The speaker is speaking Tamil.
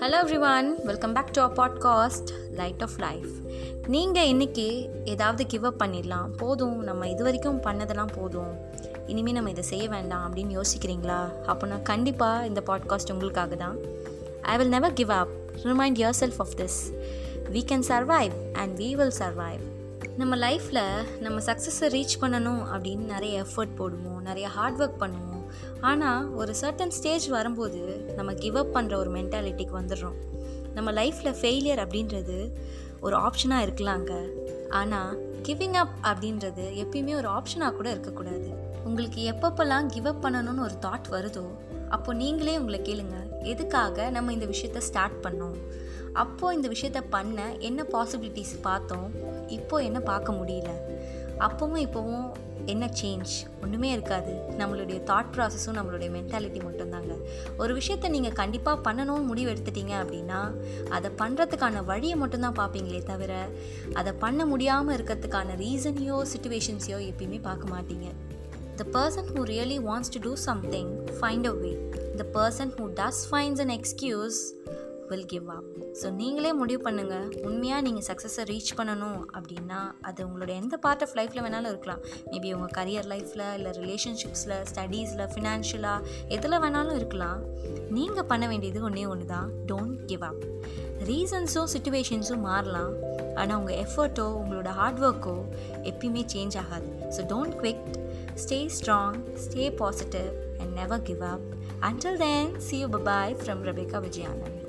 Hello everyone welcome back to a podcast light of life நீங்கள் இன்றைக்கி ஏதாவது கிவ் அப் பண்ணிடலாம். போதும் நம்ம இது வரைக்கும் பண்ணதெல்லாம் போதும். இனிமேல் நம்ம இதை செய்ய வேண்டாம் அப்படின்னு யோசிக்கிறீங்களா? அப்போனா கண்டிப்பாக இந்த பாட்காஸ்ட் உங்களுக்காக தான். I will never give up remind yourself of this we can survive and we will survive நம்ம லைஃப்பில் நம்ம சக்ஸஸை ரீச் பண்ணணும் அப்படின்னு நிறைய எஃபர்ட் போடுவோம். நிறைய ஹார்ட் ஒர்க் பண்ணுவோம். ஆனால் ஒரு சர்டன் ஸ்டேஜ் வரும்போது நம்ம கிவ் அப் பண்ணுற ஒரு மென்டாலிட்டிக்கு வந்துடுறோம். நம்ம லைஃப்பில் ஃபெயிலியர் அப்படின்றது ஒரு ஆப்ஷனாக இருக்கலாங்க ஆனால் கிவிங் அப் அப்படின்றது எப்பயுமே ஒரு ஆப்ஷனாக கூட இருக்கக்கூடாது. உங்களுக்கு எப்பப்பெல்லாம் கிவ் அப் பண்ணணும்னு ஒரு தாட் வருதோ அப்போ நீங்களே உங்களை கேளுங்க. எதுக்காக நம்ம இந்த விஷயத்த ஸ்டார்ட் பண்ணோம்? அப்போது இந்த விஷயத்த பண்ண என்ன பாசிபிலிட்டிஸ் பார்த்தோம்? இப்போ என்ன பார்க்க முடியல? அப்போவும் இப்போவும் என்ன சேஞ்ச் ஒன்றுமே இருக்காது. நம்மளுடைய தாட் ப்ராசஸும் நம்மளுடைய மென்டாலிட்டி மட்டும்தாங்க. ஒரு விஷயத்தை நீங்கள் கண்டிப்பாக பண்ணணும்னு முடிவு எடுத்துட்டீங்க அப்படின்னா அதை பண்ணுறதுக்கான வழியை மட்டும்தான் பார்ப்பீங்களே தவிர அதை பண்ண முடியாமல் இருக்கிறதுக்கான ரீசனையோ சுச்சுவேஷன்ஸையோ எப்பயுமே பார்க்க மாட்டீங்க. The person who really wants to do something find a way the person who does finds an excuse will give up so நீங்களே முடிவு பண்ணுங்கள் உண்மையாக நீங்கள் சக்ஸஸை ரீச் பண்ணணும் அப்படின்னா அது உங்களோட எந்த பார்ட் ஆஃப் லைஃப்பில் வேணாலும் இருக்கலாம். மேபி உங்கள் கரியர் லைஃப்பில் இல்லை ரிலேஷன்ஷிப்ஸில் ஸ்டடீஸில் ஃபினான்ஷியலாக எதில் வேணாலும் இருக்கலாம். நீங்கள் பண்ண வேண்டியது ஒன்றே ஒன்று தான் டோன்ட் கிவ் அப் ரீசன்ஸும் சுச்சுவேஷன்ஸும் மாறலாம். ஆனால் உங்கள் எஃபர்ட்டோ உங்களோட ஹார்ட் ஒர்க்கோ எப்பயுமே சேஞ்ச் ஆகாது. So don't quit stay strong stay positive and never give up until then see you bye bye from Rabika Vijayanand